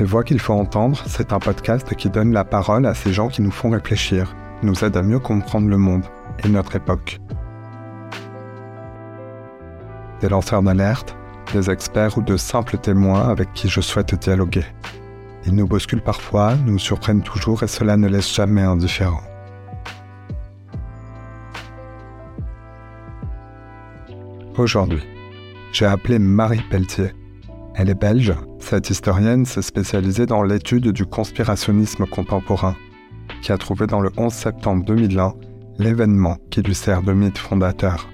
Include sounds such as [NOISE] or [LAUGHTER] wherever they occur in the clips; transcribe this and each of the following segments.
Ces voix qu'il faut entendre, c'est un podcast qui donne la parole à ces gens qui nous font réfléchir, nous aident à mieux comprendre le monde et notre époque. Des lanceurs d'alerte, des experts ou de simples témoins avec qui je souhaite dialoguer. Ils nous bousculent parfois, nous surprennent toujours et cela ne laisse jamais indifférent. Aujourd'hui, j'ai appelé Marie Pelletier. Elle est belge. Cette historienne s'est spécialisée dans l'étude du conspirationnisme contemporain, qui a trouvé dans le 11 septembre 2001 l'événement qui lui sert de mythe fondateur.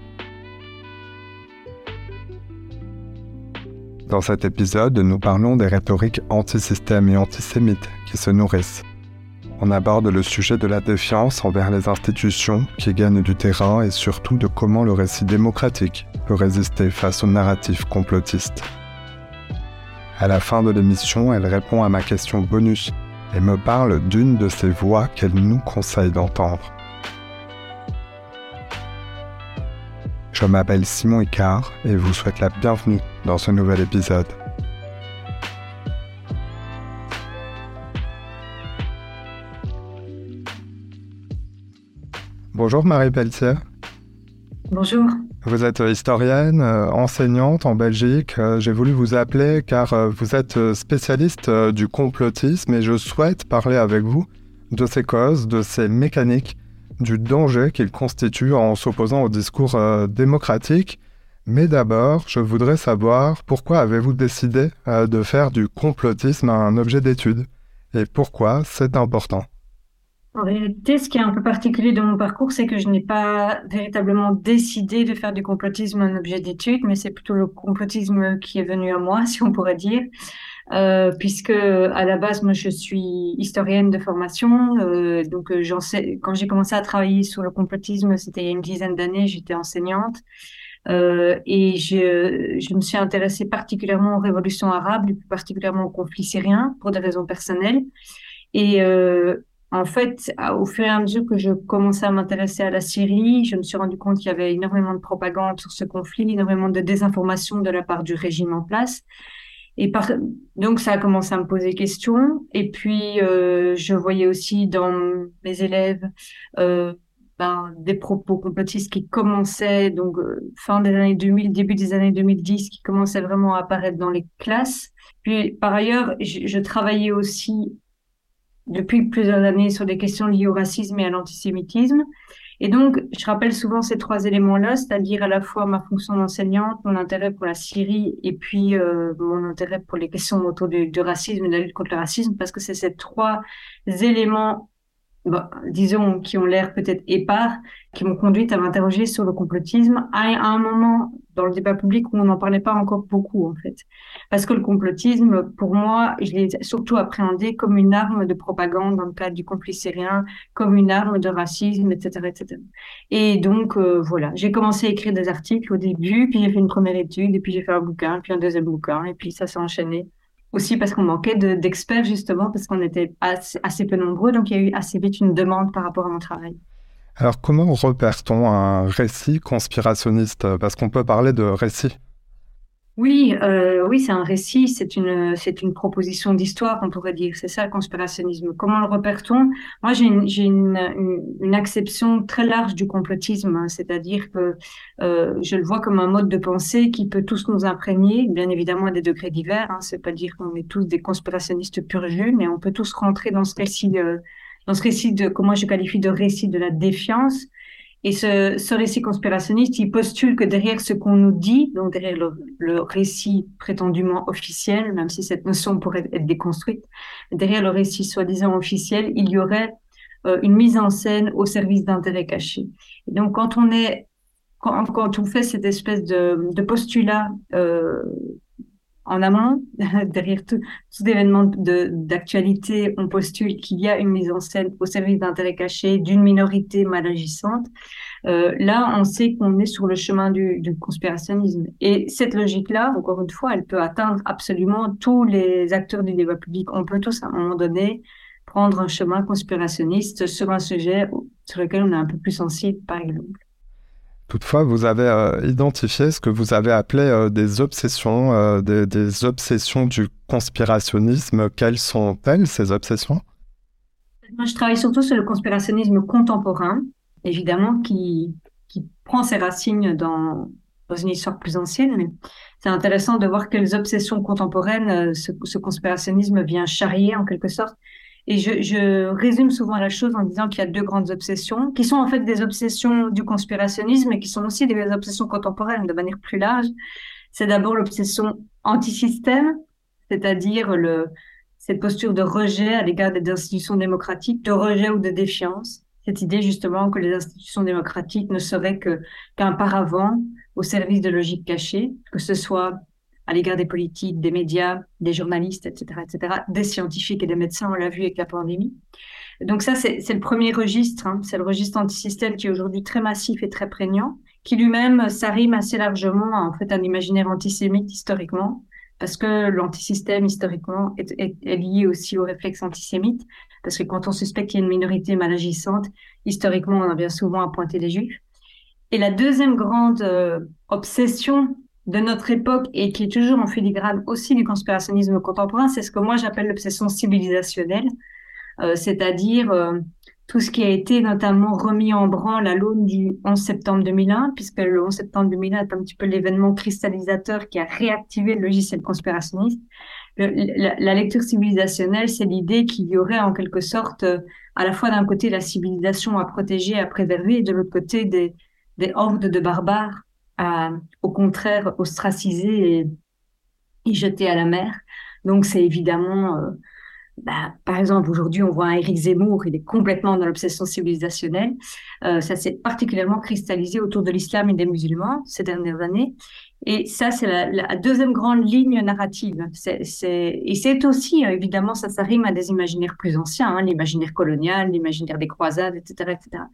Dans cet épisode, nous parlons des rhétoriques anti-système et antisémites qui se nourrissent. On aborde le sujet de la défiance envers les institutions qui gagnent du terrain et surtout de comment le récit démocratique peut résister face aux narratifs complotistes. À la fin de l'émission, elle répond à ma question bonus et me parle d'une de ces voix qu'elle nous conseille d'entendre. Je m'appelle Simon Icard et vous souhaite la bienvenue dans ce nouvel épisode. Bonjour Marie Pelletier. Bonjour. Vous êtes historienne, euh, enseignante en Belgique. Euh, j'ai voulu vous appeler car euh, vous êtes spécialiste du complotisme et je souhaite parler avec vous de ces causes, de ces mécaniques du danger qu'il constitue en s'opposant au discours euh, démocratique. Mais d'abord, je voudrais savoir pourquoi avez-vous décidé euh, de faire du complotisme un objet d'étude et pourquoi c'est important? En réalité, ce qui est un peu particulier dans mon parcours, c'est que je n'ai pas véritablement décidé de faire du complotisme un objet d'étude, mais c'est plutôt le complotisme qui est venu à moi, [LAUGHS] si on pourrait dire. Euh, puisque à la base, moi, je suis historienne de formation. Euh, donc, euh, quand j'ai commencé à travailler sur le complotisme, c'était il y a une dizaine d'années, j'étais enseignante. Et je, me suis intéressée particulièrement aux révolutions arabes, plus particulièrement au conflit syrien, pour des raisons personnelles. Et en fait, au fur et à mesure que je commençais à m'intéresser à la Syrie, je me suis rendu compte qu'il y avait énormément de propagande sur ce conflit, énormément de désinformation de la part du régime en place. Et donc ça a commencé à me poser question. Et puis euh, je voyais aussi dans mes élèves euh, ben, des propos complotistes qui commençaient donc euh, fin des années 2000, début des années 2010, qui commençaient vraiment à apparaître dans les classes. Puis par ailleurs, je travaillais aussi depuis plusieurs années sur des questions liées au racisme et à l'antisémitisme. Et donc, je rappelle souvent ces trois éléments-là, c'est-à-dire à la fois ma fonction d'enseignante, mon intérêt pour la Syrie et puis euh, mon intérêt pour les questions autour du, du racisme et de la lutte contre le racisme, parce que c'est ces trois éléments disons, qui ont l'air peut-être épars, qui m'ont conduite à m'interroger sur le complotisme à, un moment dans le débat public où on n'en parlait pas encore beaucoup, en fait. Parce que le complotisme, pour moi, je l'ai surtout appréhendé comme une arme de propagande dans le cadre du conflit syrien, comme une arme de racisme, etc., etc. Et donc, euh, voilà, j'ai commencé à écrire des articles au début, puis j'ai fait une première étude, et puis j'ai fait un bouquin, puis un deuxième bouquin, et puis ça s'est enchaîné aussi parce qu'on manquait d'experts justement, parce qu'on était assez, peu nombreux, donc il y a eu assez vite une demande par rapport à mon travail. Alors comment repère-t-on un récit conspirationniste? Parce qu'on peut parler de récit. Oui, euh, oui, c'est un récit, c'est une, c'est une proposition d'histoire, on pourrait dire. C'est ça le conspirationnisme. Comment le repère-t-on? Moi, j'ai une, j'ai une, une, acception très large du complotisme, hein. c'est-à-dire que euh, je le vois comme un mode de pensée qui peut tous nous imprégner, bien évidemment à des degrés divers. Hein, c'est pas dire qu'on est tous des conspirationnistes pur jus, mais on peut tous rentrer dans ce récit, de, dans ce récit de, comment je qualifie de récit de la défiance et ce, récit conspirationniste, il postule que derrière ce qu'on nous dit, donc derrière le, récit prétendument officiel, même si cette notion pourrait être déconstruite, derrière le récit soi-disant officiel, il y aurait euh, une mise en scène au service d'intérêts cachés. Donc, quand on fait cette espèce de, de postulat euh, en amont, [LAUGHS] derrière tout, tout événement d'actualité, on postule qu'il y a une mise en scène au service d'intérêts cachés d'une minorité mal agissante. Euh, là, on sait qu'on est sur le chemin du, du conspirationnisme. Et cette logique-là, encore une fois, elle peut atteindre absolument tous les acteurs du débat public. On peut tous, à un moment donné, prendre un chemin conspirationniste sur un sujet sur lequel on est un peu plus sensible, par exemple. Toutefois, vous avez identifié ce que vous avez appelé des obsessions, des, des, obsessions du conspirationnisme. Quelles sont-elles, ces obsessions? Moi, je travaille surtout sur le conspirationnisme contemporain, évidemment, qui, qui prend ses racines dans, dans une histoire plus ancienne. Mais c'est intéressant de voir quelles obsessions contemporaines ce conspirationnisme vient charrier en quelque sorte et je, je, résume souvent la chose en disant qu'il y a deux grandes obsessions, qui sont en fait des obsessions du conspirationnisme et qui sont aussi des obsessions contemporaines de manière plus large. C'est d'abord l'obsession anti-système, c'est-à-dire le, cette posture de rejet à l'égard des institutions démocratiques, de rejet ou de défiance. Cette idée justement que les institutions démocratiques ne seraient que qu'un paravent au service de logiques cachées, que ce soit à l'égard des politiques, des médias, des journalistes, etc., etc., des scientifiques et des médecins, on l'a vu avec la pandémie. Donc ça, c'est le premier registre, hein. c'est le registre antisystème qui est aujourd'hui très massif et très prégnant, qui lui-même s'arrime assez largement en fait à l'imaginaire antisémite historiquement, parce que l'antisystème historiquement est, lié aussi au réflexe antisémite, parce que quand on suspecte qu'il y a une minorité mal agissante, historiquement on a bien souvent à pointer les juifs. Et la deuxième grande euh, obsession de notre époque et qui est toujours en filigrane aussi du conspirationnisme contemporain, c'est ce que moi j'appelle l'obsession civilisationnelle, euh, c'est-à-dire euh, tout ce qui a été notamment remis en branle à l'aune du 11 septembre 2001, puisque le 11 septembre 2001 est un petit peu l'événement cristallisateur qui a réactivé le logiciel conspirationniste. la, lecture civilisationnelle, c'est l'idée qu'il y aurait en quelque sorte euh, à la fois d'un côté la civilisation à protéger, à préserver, et de l'autre côté des, des hordes de barbares au contraire, ostraciser et, et jeter à la mer. Donc, c'est évidemment, euh, bah, par exemple, aujourd'hui, on voit un Éric Zemmour, il est complètement dans l'obsession civilisationnelle. Euh, ça s'est particulièrement cristallisé autour de l'islam et des musulmans ces dernières années. Et ça, c'est la, deuxième grande ligne narrative. Et c'est aussi, euh, évidemment, ça, ça rime à des imaginaires plus anciens, hein, l'imaginaire colonial, l'imaginaire des croisades, etc., etc.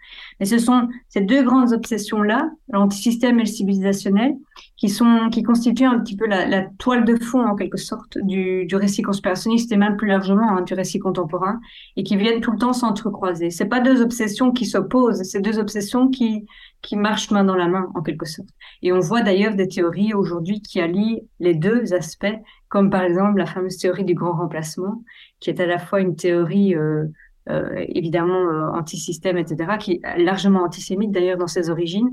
Mais ce sont ces deux grandes obsessions-là, l'antisystème et le civilisationnel, qui sont, qui constituent un petit peu la, toile de fond, en quelque sorte, du, du récit conspirationniste et même plus largement hein, du récit contemporain, et qui viennent tout le temps s'entrecroiser. C'est pas deux obsessions qui s'opposent, c'est deux obsessions qui, qui marchent main dans la main, en quelque sorte. Et on voit d'ailleurs des théories aujourd'hui qui allient les deux aspects, comme par exemple la fameuse théorie du grand remplacement, qui est à la fois une théorie euh, euh, évidemment euh, anti-système, etc., qui est largement antisémite d'ailleurs dans ses origines,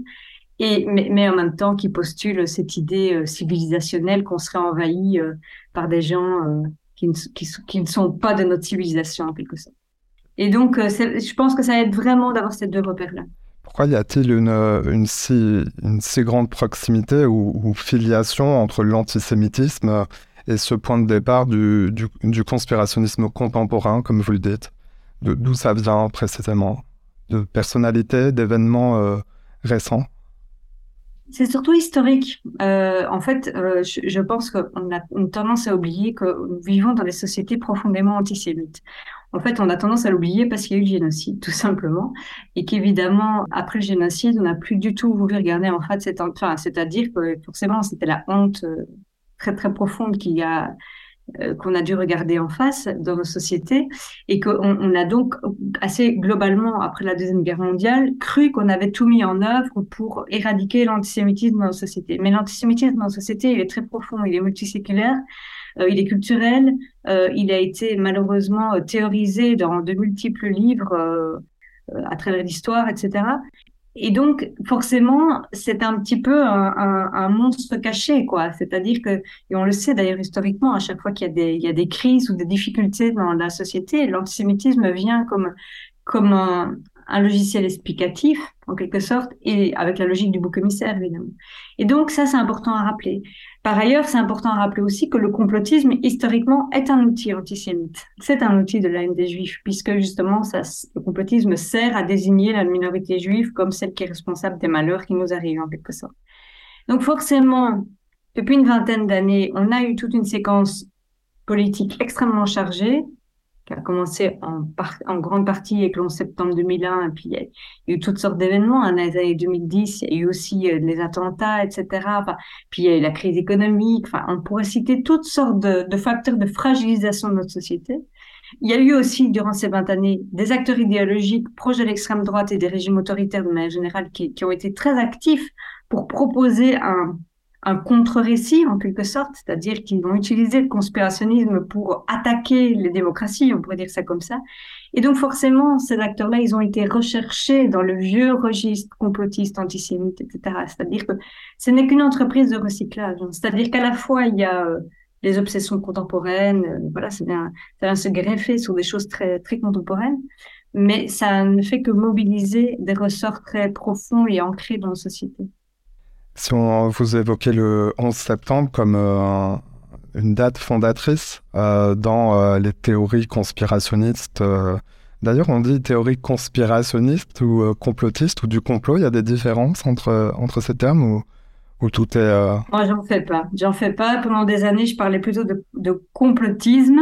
et, mais, mais, en même temps qui postule cette idée euh, civilisationnelle qu'on serait envahi euh, par des gens euh, qui ne, qui, qui, ne sont pas de notre civilisation en quelque sorte. Et donc, je pense que ça aide vraiment d'avoir ces deux repères-là. Pourquoi y a-t-il une, une, si, grande proximité ou, filiation entre l'antisémitisme et ce point de départ du conspirationnisme contemporain, comme vous le dites? D'où ça vient précisément? De personnalités, d'événements euh, récents? C'est surtout historique. Euh, en fait, euh, je, je, pense qu'on a une tendance à oublier que nous vivons dans des sociétés profondément antisémites. En fait, on a tendance à l'oublier parce qu'il y a eu le génocide, tout simplement, et qu'évidemment, après le génocide, on n'a plus du tout voulu regarder en fait cette, enfin, c'est-à-dire que forcément, c'était la honte euh, très très profonde qu'il a euh, qu'on a dû regarder en face dans nos sociétés et qu'on on a donc assez globalement après la deuxième guerre mondiale cru qu'on avait tout mis en œuvre pour éradiquer l'antisémitisme dans nos sociétés. Mais l'antisémitisme dans nos sociétés, il est très profond, il est multiséculaire euh, il est culturel, euh, il a été malheureusement euh, théorisé dans de multiples livres à travers l'histoire, etc. Et donc, forcément, c'est un petit peu un, un, un monstre caché, quoi. C'est-à-dire que, et on le sait d'ailleurs historiquement, à chaque fois qu'il y a des, il y a des crises ou des difficultés dans la société, l'antisémitisme vient comme, comme un, un logiciel explicatif, en quelque sorte, et avec la logique du bouc émissaire, évidemment. Et donc, ça, c'est important à rappeler. Par ailleurs, c'est important à rappeler aussi que le complotisme, historiquement, est un outil antisémite. C'est un outil de la haine des juifs, puisque justement, ça, le complotisme sert à désigner la minorité juive comme celle qui est responsable des malheurs qui nous arrivent, en quelque sorte. Donc, forcément, depuis une vingtaine d'années, on a eu toute une séquence politique extrêmement chargée, qui a commencé en, grande partie avec le 11 septembre 2001, et puis il y, a, eu toutes sortes d'événements. En les années 2010, il y a eu aussi euh, les attentats, etc. Puis il y a eu la crise économique. Enfin, on pourrait citer toutes sortes de, facteurs de fragilisation de notre société. Il y a eu aussi, durant ces 20 années, des acteurs idéologiques proches de l'extrême droite et des régimes autoritaires de manière générale qui ont été très actifs pour proposer un, un contre-récit en quelque sorte, c'est-à-dire qu'ils ont utilisé le conspirationnisme pour attaquer les démocraties, on pourrait dire ça comme ça. Et donc forcément, ces acteurs-là, ils ont été recherchés dans le vieux registre complotiste, antisémite, etc. C'est-à-dire que ce n'est qu'une entreprise de recyclage. C'est-à-dire qu'à la fois, il y a euh, les obsessions contemporaines, euh, voilà, ça vient, ça vient se greffer sur des choses très, très contemporaines, mais ça ne fait que mobiliser des ressorts très profonds et ancrés dans la société. Si on, vous évoquez le 11 septembre comme euh, une date fondatrice euh, dans euh, les théories conspirationnistes, d'ailleurs on dit théorie conspirationniste ou complotiste ou du complot, il y a des différences entre, entre ces termes ou, ou tout est... Moi j'en fais pas, j'en fais pas. Pendant des années je parlais plutôt de, de complotisme.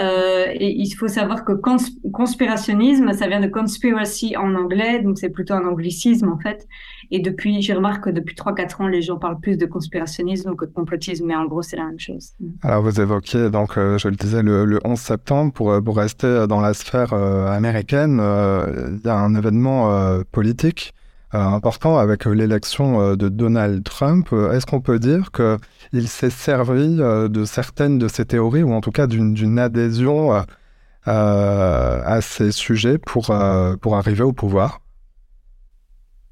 Euh, et il faut savoir que cons conspirationnisme, ça vient de conspiracy en anglais, donc c'est plutôt un anglicisme en fait. Et depuis, je remarque que depuis 3-4 ans, les gens parlent plus de conspirationnisme que de complotisme, mais en gros, c'est la même chose. Alors, vous évoquiez, donc, euh, je le disais, le, le 11 septembre, pour, euh, pour rester dans la sphère américaine, il y a un événement politique important avec l'élection de Donald Trump. Est-ce qu'on peut dire qu'il s'est servi de certaines de ces théories, ou en tout cas d'une adhésion à ces sujets pour, pour arriver au pouvoir?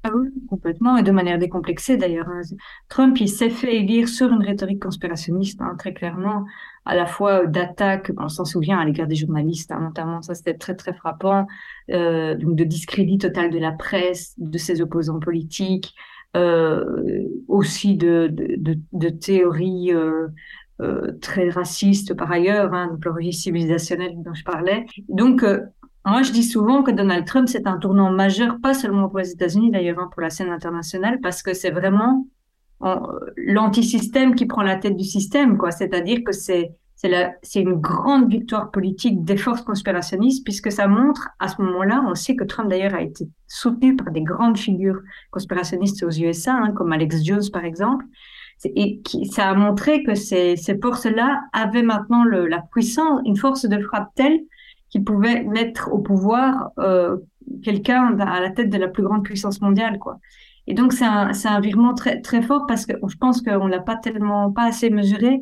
Ah oui, complètement, et de manière décomplexée d'ailleurs. Hein. Trump, il s'est fait élire sur une rhétorique conspirationniste, hein, très clairement, à la fois d'attaque, on s'en souvient, à l'égard des journalistes, hein, notamment, ça c'était très très frappant, euh, donc de discrédit total de la presse, de ses opposants politiques, euh, aussi de, théories euh, euh, très racistes par ailleurs, hein, donc le civilisationnel dont je parlais. Donc, euh, moi, je dis souvent que Donald Trump, c'est un tournant majeur, pas seulement pour les États-Unis, d'ailleurs, hein, pour la scène internationale, parce que c'est vraiment l'antisystème qui prend la tête du système, quoi. C'est-à-dire que c'est c'est une grande victoire politique des forces conspirationnistes, puisque ça montre, à ce moment-là, on sait que Trump d'ailleurs a été soutenu par des grandes figures conspirationnistes aux USA, hein, comme Alex Jones par exemple, et qui, ça a montré que ces, ces forces-là avaient maintenant le, la puissance, une force de frappe telle qui pouvait mettre au pouvoir euh, quelqu'un à la tête de la plus grande puissance mondiale, quoi. Et donc c'est un, un virement très très fort parce que je pense qu'on l'a pas tellement pas assez mesuré.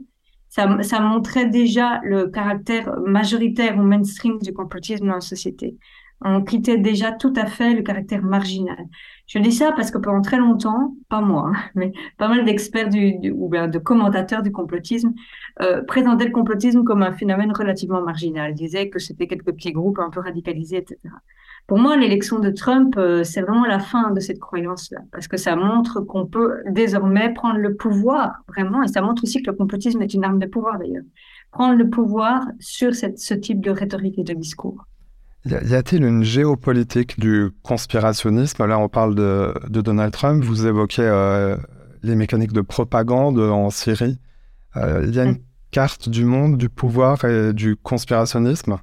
Ça, ça montrait déjà le caractère majoritaire ou mainstream du complotisme dans la société. On quittait déjà tout à fait le caractère marginal. Je dis ça parce que pendant très longtemps, pas moi, hein, [LAUGHS] mais pas mal d'experts ou bien de commentateurs du complotisme euh, présentaient le complotisme comme un phénomène relativement marginal. Ils disaient que c'était quelques petits groupes un peu radicalisés, etc. Pour moi, l'élection de Trump, euh, c'est vraiment la fin de cette croyance-là, parce que ça montre qu'on peut désormais prendre le pouvoir, vraiment, et ça montre aussi que le complotisme est une arme de pouvoir d'ailleurs, prendre le pouvoir sur ce type de rhétorique et de discours. Y a-t-il une géopolitique du conspirationnisme? Là, on parle de, de, Donald Trump. Vous évoquez euh, les mécaniques de propagande en Syrie. Euh, y a une carte du monde, du pouvoir et du conspirationnisme?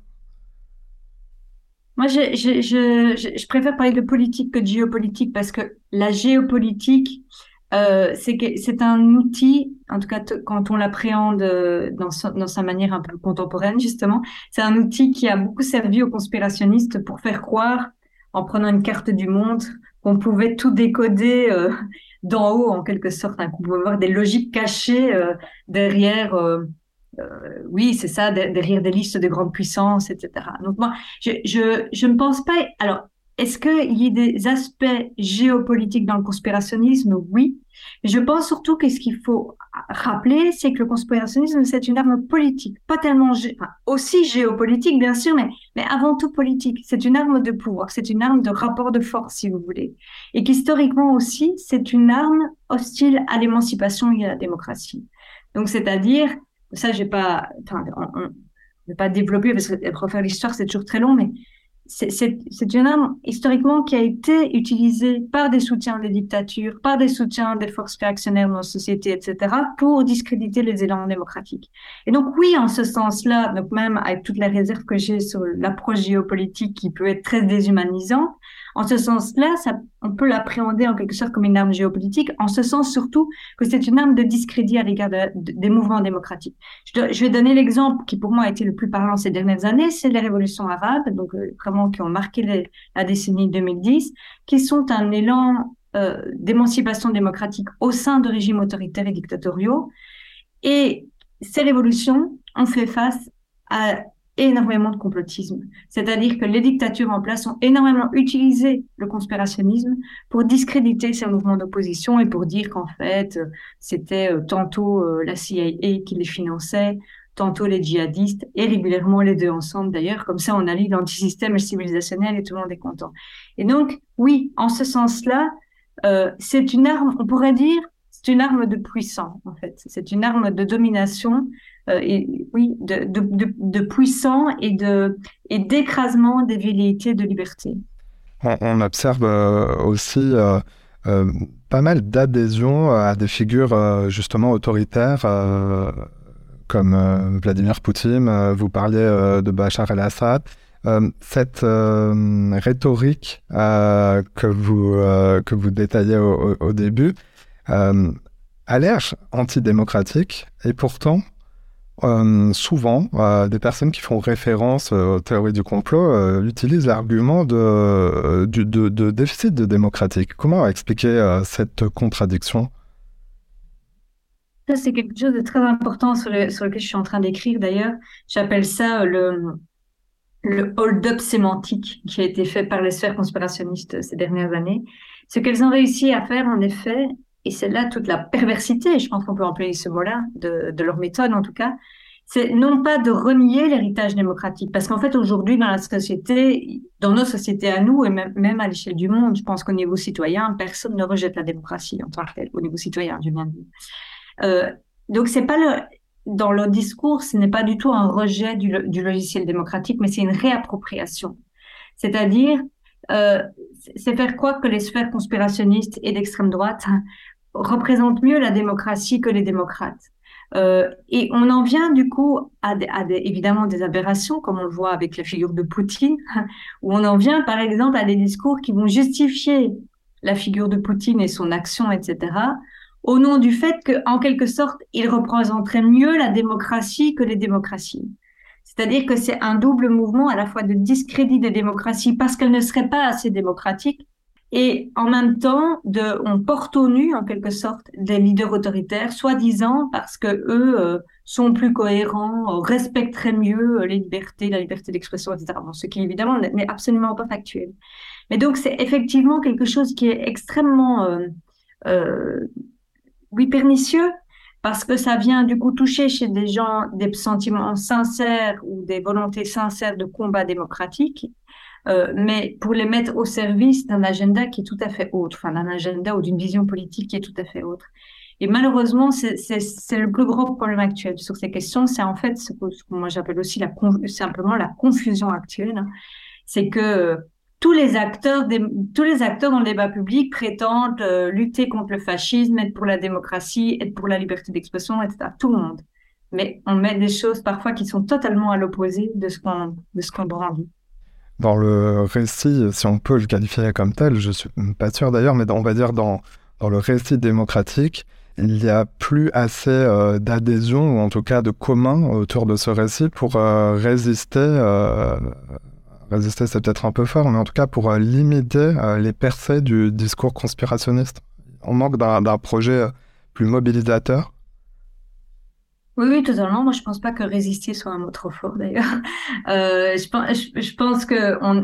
Moi, je, je, je, je préfère parler de politique que de géopolitique parce que la géopolitique, euh, c'est c'est un outil, en tout cas quand on l'appréhende euh, dans, dans, sa manière un peu contemporaine justement, c'est un outil qui a beaucoup servi aux conspirationnistes pour faire croire, en prenant une carte du monde, qu'on pouvait tout décoder euh, d'en haut en quelque sorte, hein, qu'on pouvait voir des logiques cachées euh, derrière. oui, c'est ça, derrière des listes de grandes puissances, etc. Donc moi, je, je, je ne pense pas. Alors, est-ce qu'il y a des aspects géopolitiques dans le conspirationnisme? Oui. je pense surtout que ce qu'il faut rappeler, c'est que le conspirationnisme, c'est une arme politique, pas tellement, aussi géopolitique, bien sûr, mais, mais avant tout politique. C'est une arme de pouvoir, c'est une arme de rapport de force, si vous voulez. Et qu'historiquement aussi, c'est une arme hostile à l'émancipation et à la démocratie. Donc, c'est-à-dire, ça, j'ai pas, ne vais pas développer parce que pour faire l'histoire, c'est toujours très long, mais c'est une arme historiquement qui a été utilisée par des soutiens des dictatures, par des soutiens des forces réactionnaires dans la société, etc., pour discréditer les élans démocratiques. Et donc oui, en ce sens-là, donc même avec toutes les réserves que j'ai sur l'approche géopolitique qui peut être très déshumanisante, En ce sens-là, on peut l'appréhender en quelque sorte comme une arme géopolitique, en ce sens surtout que c'est une arme de discrédit à l'égard des mouvements démocratiques. Je, je vais donner l'exemple qui pour moi a été le plus parlant ces dernières années, c'est les révolutions arabes, donc euh, vraiment qui ont marqué la décennie 2010, qui sont un élan euh, d'émancipation démocratique au sein de régimes autoritaires et dictatoriaux. Et ces révolutions ont fait face à énormément de complotisme. C'est-à-dire que les dictatures en place ont énormément utilisé le conspirationnisme pour discréditer ces mouvements d'opposition et pour dire qu'en fait, c'était euh, tantôt euh, la CIA qui les finançait, tantôt les djihadistes, et régulièrement les deux ensemble d'ailleurs. Comme ça, on allie l'antisystème civilisationnel et tout le monde est content. Et donc, oui, en ce sens-là, euh, c'est une arme, on pourrait dire, c'est une arme de puissant, en fait. C'est une arme de domination, euh, et oui, de, de, puissant et d'écrasement des velléités de liberté. On, observe euh, aussi pas mal d'adhésions à des figures justement autoritaires comme Vladimir Poutine. vous parliez de Bachar el-Assad. Euh, cette euh, rhétorique euh, que, vous, que détaillez au, début a l'air antidémocratique et pourtant, souvent, des personnes qui font référence aux théories du complot utilisent l'argument de, déficit de démocratique. Comment expliquer cette contradiction? Ça, c'est quelque chose de très important sur, lequel je suis en train d'écrire d'ailleurs. J'appelle ça le hold-up sémantique qui a été fait par les sphères conspirationnistes ces dernières années. Ce qu'elles ont réussi à faire, en effet, et c'est là toute la perversité, je pense qu'on peut employer ce mot-là, de, leur méthode en tout cas, c'est non pas de renier l'héritage démocratique, parce qu'en fait aujourd'hui dans la société, dans nos sociétés à nous et même, à l'échelle du monde, je pense qu'au niveau citoyen, personne ne rejette la démocratie en tant que telle, au niveau citoyen, je viens de dire. Euh, donc c'est pas le, dans le discours, ce n'est pas du tout un rejet du, logiciel démocratique, mais c'est une réappropriation. C'est-à-dire, euh, c'est faire croire que les sphères conspirationnistes et d'extrême droite représentent mieux la démocratie que les démocrates. Euh, et on en vient du coup à, évidemment des aberrations, comme on le voit avec la figure de Poutine, [LAUGHS] où on en vient par exemple à des discours qui vont justifier la figure de Poutine et son action, etc., au nom du fait qu'en quelque sorte, il représenterait mieux la démocratie que les démocraties. C'est-à-dire que c'est un double mouvement à la fois de discrédit des démocraties parce qu'elles ne seraient pas assez démocratiques et en même temps de, on porte au nu en quelque sorte des leaders autoritaires, soi-disant parce que eux euh, sont plus cohérents, respecteraient mieux les libertés, la liberté d'expression, etc. ce qui évidemment n'est absolument pas factuel. Mais donc c'est effectivement quelque chose qui est extrêmement euh, euh, oui, pernicieux, parce que ça vient du coup toucher chez des gens des sentiments sincères ou des volontés sincères de combat démocratique, euh, mais pour les mettre au service d'un agenda qui est tout à fait autre, enfin d'un agenda ou d'une vision politique qui est tout à fait autre. Et malheureusement, c'est le plus gros problème actuel sur ces questions, c'est en fait ce que, moi j'appelle aussi la, simplement la confusion actuelle. Hein. C'est que tous les acteurs, tous les acteurs dans le débat public prétendent euh, lutter contre le fascisme, être pour la démocratie, être pour la liberté d'expression, etc. Tout le monde. Mais on met des choses parfois qui sont totalement à l'opposé de ce qu'on de ce qu'on brandit. Dans le récit, si on peut le qualifier comme tel, je suis pas sûr d'ailleurs, mais on va dire dans dans le récit démocratique, il n'y a plus assez euh, d'adhésion ou en tout cas de commun autour de ce récit pour euh, résister résister, c'est peut-être un peu fort, mais en tout cas pour euh, limiter euh, les percées du discours conspirationniste. On manque d'un projet euh, plus mobilisateur. Oui, oui, totalement. Moi, je pense pas que résister soit un mot trop fort, d'ailleurs. [LAUGHS] je, pense, je, pense que on,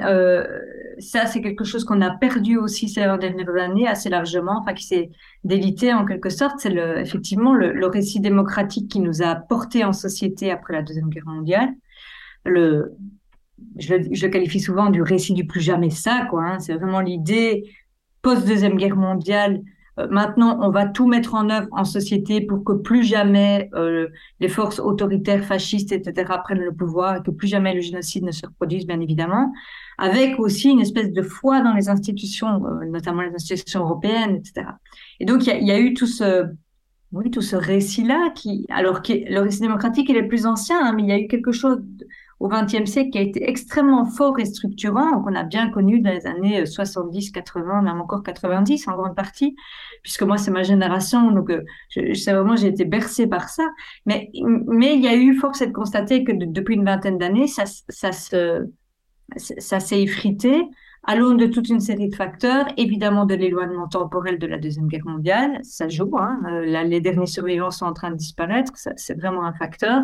ça, c'est quelque chose qu'on a perdu aussi ces dernières années assez largement, enfin, qui s'est délité en quelque sorte. C'est le, effectivement le, le, récit démocratique qui nous a porté en société après la Deuxième Guerre mondiale. Le, je, je, qualifie souvent du récit du plus jamais ça, quoi. Hein. C'est vraiment l'idée post-deuxième guerre mondiale. Euh, maintenant, on va tout mettre en œuvre en société pour que plus jamais euh, les forces autoritaires, fascistes, etc. prennent le pouvoir et que plus jamais le génocide ne se reproduise, bien évidemment. Avec aussi une espèce de foi dans les institutions, euh, notamment les institutions européennes, etc. Et donc, il y y a, eu tout ce, oui, tout ce récit-là qui, alors que le récit démocratique, il est plus ancien, hein, mais il y a eu quelque chose au XXe siècle qui a été extrêmement fort et structurant, qu'on a bien connu dans les années 70, 80, même encore 90 en grande partie, puisque moi c'est ma génération, donc euh, je, vraiment j'ai été bercée par ça. Mais mais il y a eu force de constater que depuis une vingtaine d'années, ça ça se ça s'est effrité à l'aune de toute une série de facteurs, évidemment de l'éloignement temporel de la Deuxième Guerre mondiale, ça joue, hein, euh, les derniers survivants sont en train de disparaître, c'est vraiment un facteur.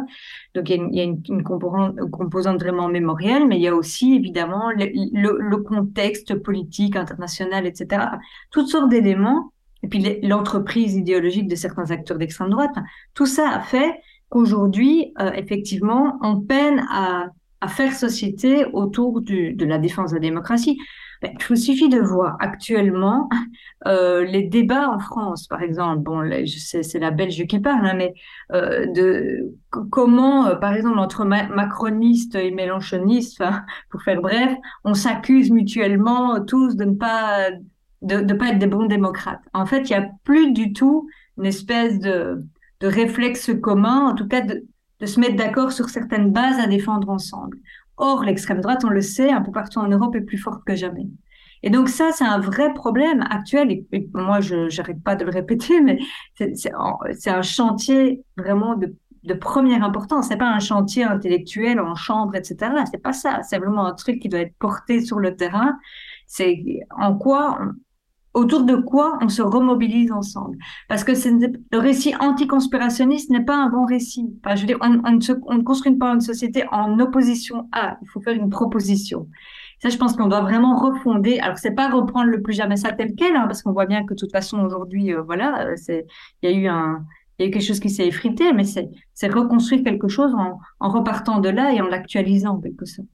Donc il y a une, composante, vraiment mémorielle, mais il y a aussi évidemment le, contexte politique, international, etc. Toutes sortes d'éléments, et puis l'entreprise idéologique de certains acteurs d'extrême droite, tout ça a fait qu'aujourd'hui, euh, effectivement, on peine à à faire société autour de la défense de la démocratie. Ben, il vous suffit de voir actuellement [LAUGHS] euh, les débats en France, par exemple. Bon, c'est la Belge qui parle, hein, mais euh, de comment, euh, par exemple, entre macronistes et mélanchonistes, [LAUGHS] pour faire bref, on s'accuse mutuellement tous de ne pas de, de pas être des bons démocrates. En fait, il y a plus du tout une espèce de, de réflexe commun, en tout cas de, de se mettre d'accord sur certaines bases à défendre ensemble. Or, l'extrême droite, on le sait, un peu partout en Europe, est plus forte que jamais. Et donc ça, c'est un vrai problème actuel. Et, moi, je n'arrête pas de le répéter, mais c'est un chantier vraiment de, première importance. C'est pas un chantier intellectuel en chambre, etc. C'est pas ça. C'est vraiment un truc qui doit être porté sur le terrain. C'est en quoi autour de quoi on se remobilise ensemble. Parce que le récit anticonspirationniste n'est pas un bon récit. Enfin, je veux dire, on, on, ne construit pas une société en opposition à, il faut faire une proposition. Ça, je pense qu'on doit vraiment refonder. Alors, c'est pas reprendre le plus jamais ça tel quel, hein, parce qu'on voit bien que de toute façon, aujourd'hui, euh, voilà, euh, il y a eu un, il y a quelque chose qui s'est effrité, mais c'est, c'est reconstruire quelque chose en, en repartant de là et en l'actualisant, en quelque sorte.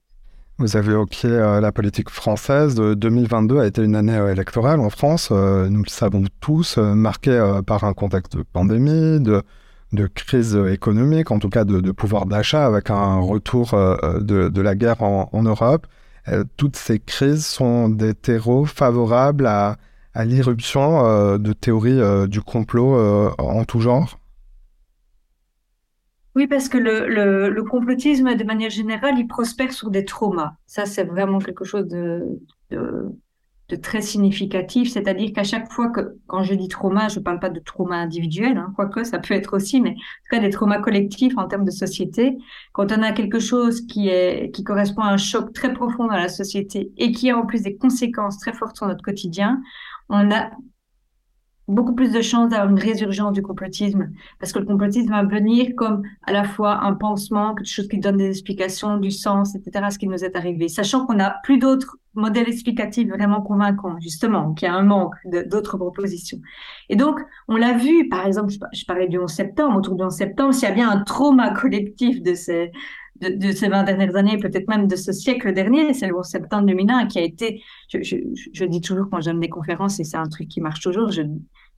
Vous avez évoqué euh, la politique française. 2022 a été une année euh, électorale en France, euh, nous le savons tous, marquée par un contexte de pandémie, de, crise économique, en tout cas de, pouvoir d'achat, avec un retour de, la guerre en, en Europe. toutes ces crises sont des terreaux favorables à, à l'irruption de théories du complot en tout genre? Oui, parce que le, complotisme, de manière générale, il prospère sur des traumas. Ça, c'est vraiment quelque chose de, très significatif. C'est-à-dire qu'à chaque fois que, quand je dis trauma, je ne parle pas de trauma individuel, hein, quoique ça peut être aussi, mais en tout cas des traumas collectifs en termes de société. Quand on a quelque chose qui correspond à un choc très profond dans la société et qui a en plus des conséquences très fortes sur notre quotidien, on a beaucoup plus de chances d'avoir une résurgence du complotisme, parce que le complotisme va venir comme à la fois un pansement, quelque chose qui donne des explications, du sens, etc., ce qui nous est arrivé, sachant qu'on n'a plus d'autres modèles explicatifs vraiment convaincants, justement, qu'il y a un manque d'autres propositions. Et donc, on l'a vu, par exemple, je, parlais du 11 septembre, autour du 11 septembre, s'il y a bien un trauma collectif de ces, de, ces 20 dernières années, peut-être même de ce siècle dernier, c'est le 11 septembre 2001 qui a été, je, je, je dis toujours quand je donne des conférences, et c'est un truc qui marche toujours, je,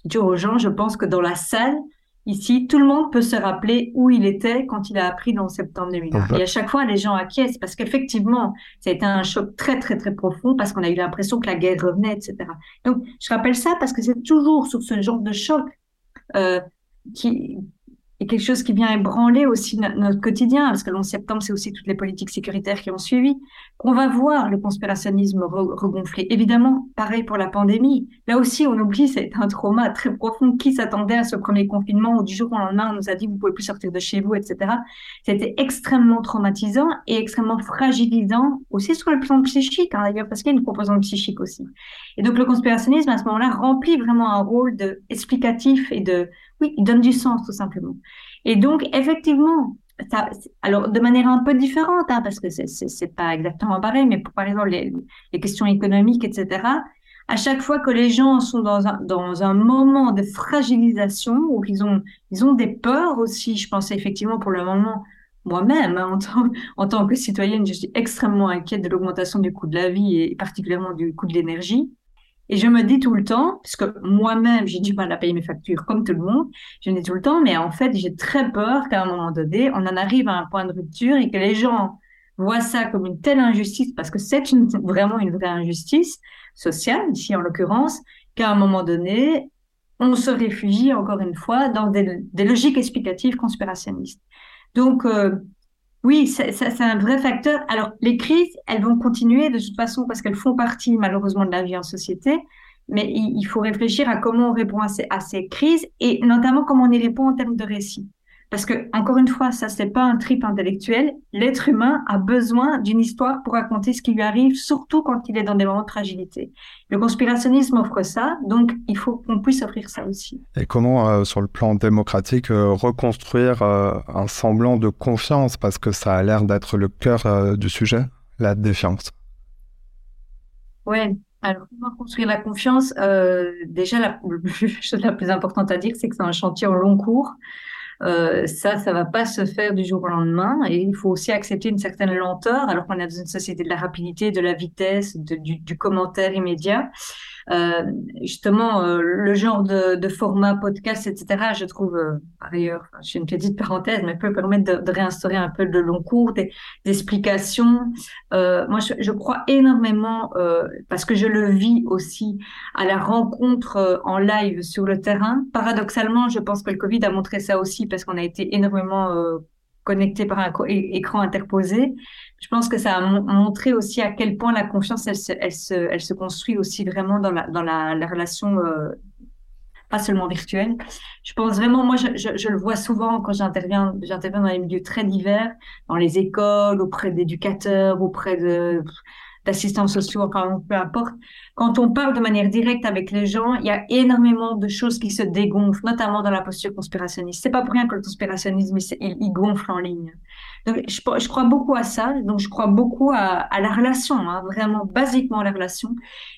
dis aux gens, je pense que dans la salle, ici, tout le monde peut se rappeler où il était quand il a appris dans septembre 2001. Et à chaque fois, les gens acquiescent parce qu'effectivement, ça a été un choc très, très, très profond parce qu'on a eu l'impression que la guerre revenait, etc. Donc, je rappelle ça parce que c'est toujours sur ce genre de choc euh, qui, et quelque chose qui vient ébranler aussi notre quotidien, parce que le 11 septembre, c'est aussi toutes les politiques sécuritaires qui ont suivi, qu'on va voir le conspirationnisme regonfler. Évidemment, pareil pour la pandémie. Là aussi, on oublie, c'est un trauma très profond. Qui s'attendait à ce premier confinement où du jour au lendemain, on nous a dit, vous pouvez plus sortir de chez vous, etc. C'était extrêmement traumatisant et extrêmement fragilisant, aussi sur le plan psychique, hein, d'ailleurs, parce qu'il y a une composante psychique aussi. Et donc, le conspirationnisme, à ce moment-là, remplit vraiment un rôle de explicatif et de oui, il donne du sens tout simplement. Et donc, effectivement, alors de manière un peu différente, hein, parce que c'est pas exactement pareil, mais par exemple les, questions économiques, etc., à chaque fois que les gens sont dans un, moment de fragilisation, où ils ont, ils ont des peurs aussi, je pense effectivement pour le moment, moi-même, hein, en, en tant que citoyenne, je suis extrêmement inquiète de l'augmentation du coût de la vie et particulièrement du coût de l'énergie. Et je me dis tout le temps, parce que moi-même, j'ai du mal à payer mes factures comme tout le monde, je me dis tout le temps, mais en fait, j'ai très peur qu'à un moment donné, on en arrive à un point de rupture et que les gens voient ça comme une telle injustice, parce que c'est [LAUGHS] vraiment une vraie injustice sociale, ici en l'occurrence, qu'à un moment donné, on se réfugie encore une fois dans des, logiques explicatives conspirationnistes. Donc, euh, Oui, c'est un vrai facteur. Alors, les crises, elles vont continuer de toute façon parce qu'elles font partie malheureusement de la vie en société. Mais il, faut réfléchir à comment on répond à ces, à ces crises et notamment comment on y répond en termes de récit. Parce que, encore une fois, ça, c'est pas un trip intellectuel. L'être humain a besoin d'une histoire pour raconter ce qui lui arrive, surtout quand il est dans des moments de fragilité. Le conspirationnisme offre ça, donc il faut qu'on puisse offrir ça aussi. Et comment, euh, sur le plan démocratique, euh, reconstruire euh, un semblant de confiance, parce que ça a l'air d'être le cœur du sujet, la défiance. Ouais. Alors, comment construire la confiance? Déjà, la, [LAUGHS] la chose la plus importante à dire, c'est que c'est un chantier en long cours. Euh, ça, ça va pas se faire du jour au lendemain. Et il faut aussi accepter une certaine lenteur, alors qu'on est dans une société de la rapidité, de la vitesse, du, du, commentaire immédiat. Euh, justement, euh, le genre de, de, format podcast, etc., je trouve, euh, par ailleurs, j'ai une petite parenthèse, mais peut permettre de, de réinstaurer un peu de long cours, d'explications. Euh, moi, je, je, crois énormément, parce que je le vis aussi, à la rencontre en live sur le terrain. Paradoxalement, je pense que le Covid a montré ça aussi, parce qu'on a été énormément connecté par un écran interposé. Je pense que ça a montré aussi à quel point la confiance, elle se, construit aussi vraiment dans la, relation, euh, pas seulement virtuelle. Je pense vraiment, moi, je le vois souvent quand j'interviens, j'interviens dans les milieux très divers, dans les écoles, auprès d'éducateurs, auprès de d'assistants sociaux, enfin, peu importe. Quand on parle de manière directe avec les gens, il y a énormément de choses qui se dégonflent, notamment dans la posture conspirationniste. C'est pas pour rien que le conspirationnisme, il, il gonfle en ligne. Donc, je, crois beaucoup à ça. Donc, je crois beaucoup à, la relation, hein, vraiment basiquement à la relation.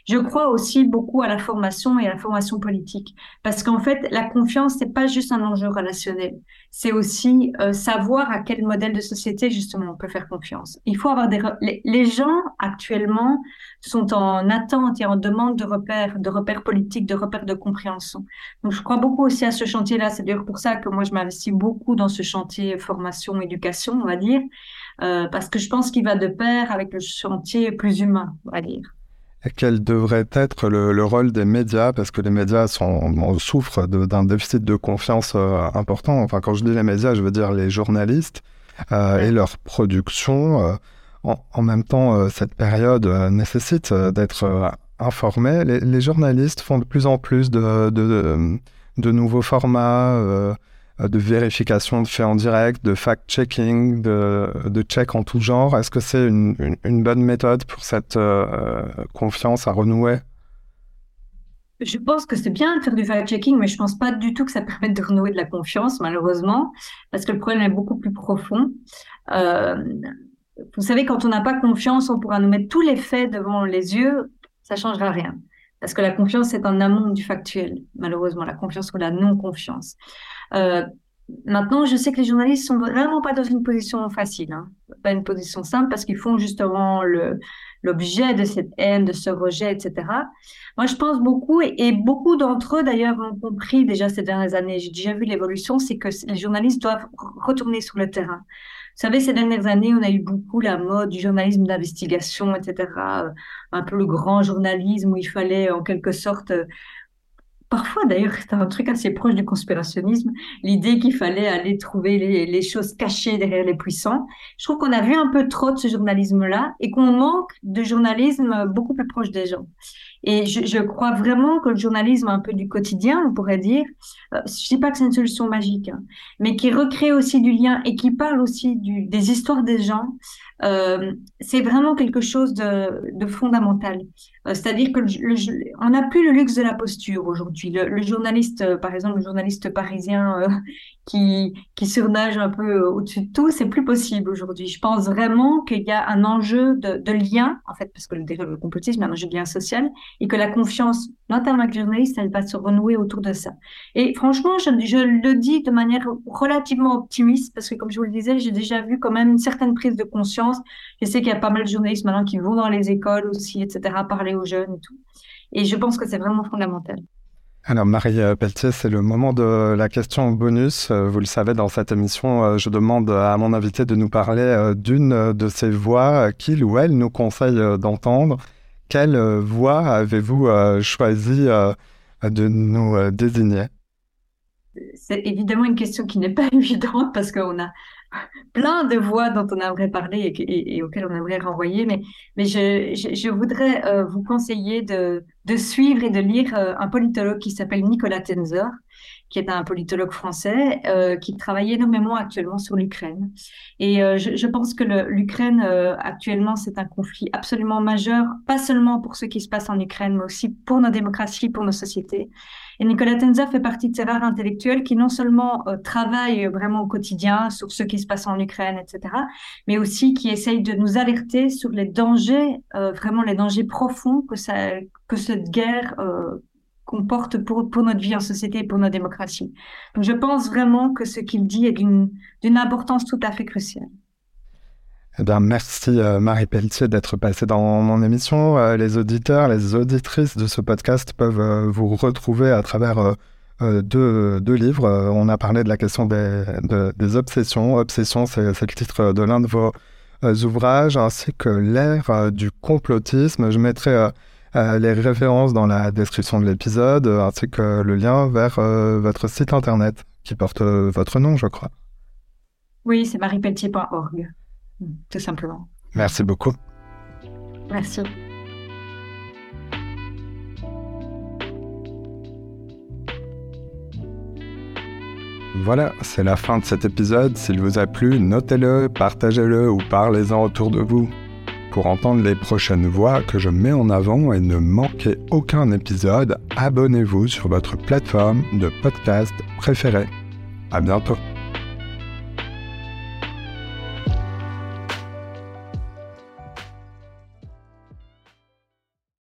Je crois aussi beaucoup à la formation et à la formation politique, parce qu'en fait, la confiance, c'est pas juste un enjeu relationnel. C'est aussi euh, savoir à quel modèle de société justement on peut faire confiance. Il faut avoir des les, les gens actuellement sont en attente et en demande de repères, de repères politiques, de repères de compréhension. Donc, je crois beaucoup aussi à ce chantier-là. C'est d'ailleurs pour ça que moi, je m'investis beaucoup dans ce chantier formation, éducation, on va dire, euh, parce que je pense qu'il va de pair avec le chantier plus humain, on va dire. Et quel devrait être le, le, rôle des médias? Parce que les médias sont, souffrent d'un déficit de confiance euh, important. Enfin, quand je dis les médias, je veux dire les journalistes euh, et leur production. En, en, même temps, cette période nécessite d'être informé. Les, les, journalistes font de plus en plus de, de, de nouveaux formats de vérification de faits en direct, de fact-checking, de, de check en tout genre. Est-ce que c'est une, une, bonne méthode pour cette euh, confiance à renouer? Je pense que c'est bien de faire du fact-checking, mais je pense pas du tout que ça permette de renouer de la confiance, malheureusement, parce que le problème est beaucoup plus profond. Euh, vous savez, quand on n'a pas confiance, on pourra nous mettre tous les faits devant les yeux, ça changera rien. Parce que la confiance est en amont du factuel, malheureusement, la confiance ou la non-confiance. Euh, maintenant, je sais que les journalistes sont vraiment pas dans une position facile, hein. pas une position simple, parce qu'ils font justement l'objet de cette haine, de ce rejet, etc. Moi, je pense beaucoup, et, et beaucoup d'entre eux, d'ailleurs, ont compris déjà ces dernières années, j'ai déjà vu l'évolution, c'est que les journalistes doivent retourner sur le terrain. Vous savez, ces dernières années, on a eu beaucoup la mode du journalisme d'investigation, etc. Un peu le grand journalisme où il fallait, en quelque sorte, Parfois, d'ailleurs, c'est un truc assez proche du conspirationnisme, l'idée qu'il fallait aller trouver les, choses cachées derrière les puissants. Je trouve qu'on a vu un peu trop de ce journalisme-là et qu'on manque de journalisme beaucoup plus proche des gens. Et je, crois vraiment que le journalisme un peu du quotidien, on pourrait dire, euh, je dis pas que c'est une solution magique, hein, mais qui recrée aussi du lien et qui parle aussi des histoires des gens, euh, c'est vraiment quelque chose de, fondamental. Euh, c'est-à-dire que on n'a plus le luxe de la posture aujourd'hui. Le, journaliste, euh, par exemple, le journaliste parisien [LAUGHS] qui, surnage un peu au-dessus de tout, c'est plus possible aujourd'hui. Je pense vraiment qu'il y a un enjeu de, lien, en fait, parce que le, complotisme est un enjeu de lien social, et que la confiance, notamment avec le journaliste, elle va se renouer autour de ça. Et franchement, je, je le dis de manière relativement optimiste, parce que comme je vous le disais, j'ai déjà vu quand même une certaine prise de conscience. Je sais qu'il y a pas mal de journalistes maintenant qui vont dans les écoles aussi, etc., parler aux jeunes et tout. Et je pense que c'est vraiment fondamental. Alors Marie euh, Pelletier, c'est le moment de la question bonus. Euh, vous le savez, dans cette émission, euh, je demande à mon invité de nous parler d'une de ces voix qu'il ou elle nous conseille d'entendre. Quelle voix avez-vous choisi de nous désigner? C'est évidemment une question qui n'est pas [LAUGHS] évidente parce qu'on a plein de voix dont on aimerait parler et, auxquelles on aimerait renvoyer, mais, je, voudrais euh, vous conseiller de, suivre et de lire euh, un politologue qui s'appelle Nicolas Tenzer, qui est un politologue français euh, qui travaille énormément actuellement sur l'Ukraine. Et je, pense que l'Ukraine actuellement, c'est un conflit absolument majeur, pas seulement pour ce qui se passe en Ukraine, mais aussi pour nos démocraties, pour nos sociétés. Et Nicolas Tenzer fait partie de ces rares intellectuels qui non seulement euh, travaillent vraiment au quotidien sur ce qui se passe en Ukraine, etc., mais aussi qui essayent de nous alerter sur les dangers, euh, vraiment les dangers profonds que, que cette guerre euh, comporte pour, pour notre vie en société et pour nos démocraties. Donc je pense vraiment que ce qu'il dit est d'une importance tout à fait cruciale. Eh bien, merci euh, Marie Pelletier d'être passée dans mon émission. Euh, les auditeurs, les auditrices de ce podcast peuvent euh, vous retrouver à travers deux, livres. on a parlé de la question des, des obsessions. Obsession, c'est le titre de l'un de vos ouvrages, ainsi que l'ère du complotisme. Je mettrai les références dans la description de l'épisode, ainsi que le lien vers votre site internet qui porte votre nom, je crois. Oui, c'est mariepelletier.org tout simplement. Merci beaucoup. Merci. Voilà, c'est la fin de cet épisode. S'il vous a plu, notez-le, partagez-le ou parlez-en autour de vous. Pour entendre les prochaines voix que je mets en avant et ne manquer aucun épisode, abonnez-vous sur votre plateforme de podcast préférée. À bientôt.